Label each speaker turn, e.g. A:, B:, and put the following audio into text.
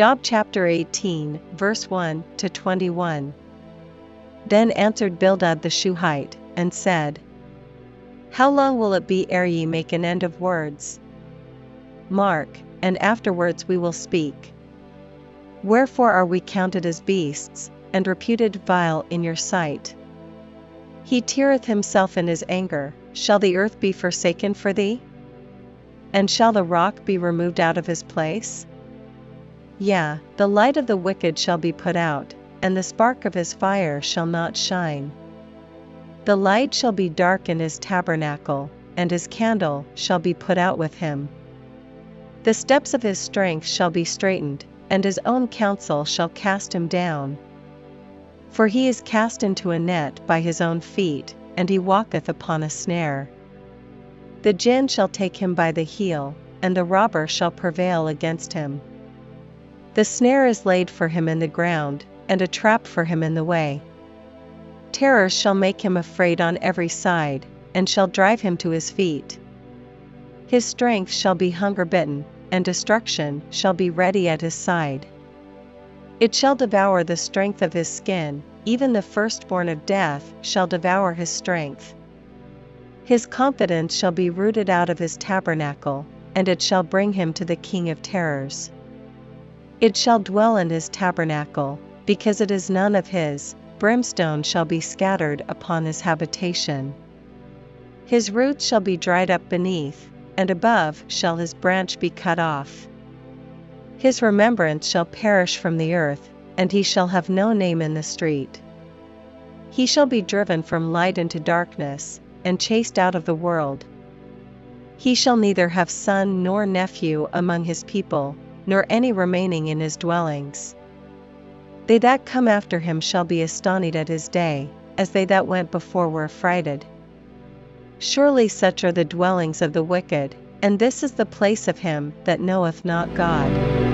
A: Job chapter 18, verse 1 to 21. Then answered Bildad the Shuhite, and said, How long will it be ere ye make an end of words? Mark, and afterwards we will speak. Wherefore are we counted as beasts, and reputed vile in your sight? He teareth himself in his anger, shall the earth be forsaken for thee? And shall the rock be removed out of his place? Yea, the light of the wicked shall be put out, and the spark of his fire shall not shine. The light shall be dark in his tabernacle, and his candle shall be put out with him. The steps of his strength shall be straitened, and his own counsel shall cast him down. For he is cast into a net by his own feet, and he walketh upon a snare. The gin shall take him by the heel, and the robber shall prevail against him. The snare is laid for him in the ground, and a trap for him in the way. Terrors shall make him afraid on every side, and shall drive him to his feet. His strength shall be hunger bitten, and destruction shall be ready at his side. It shall devour the strength of his skin, even the firstborn of death shall devour his strength. His confidence shall be rooted out of his tabernacle, and it shall bring him to the king of terrors. It shall dwell in his tabernacle, because it is none of his, brimstone shall be scattered upon his habitation. His roots shall be dried up beneath, and above shall his branch be cut off. His remembrance shall perish from the earth, and he shall have no name in the street. He shall be driven from light into darkness, and chased out of the world. He shall neither have son nor nephew among his people, nor any remaining in his dwellings. They that come after him shall be astonished at his day, as they that went before were affrighted. Surely such are the dwellings of the wicked, and this is the place of him that knoweth not God.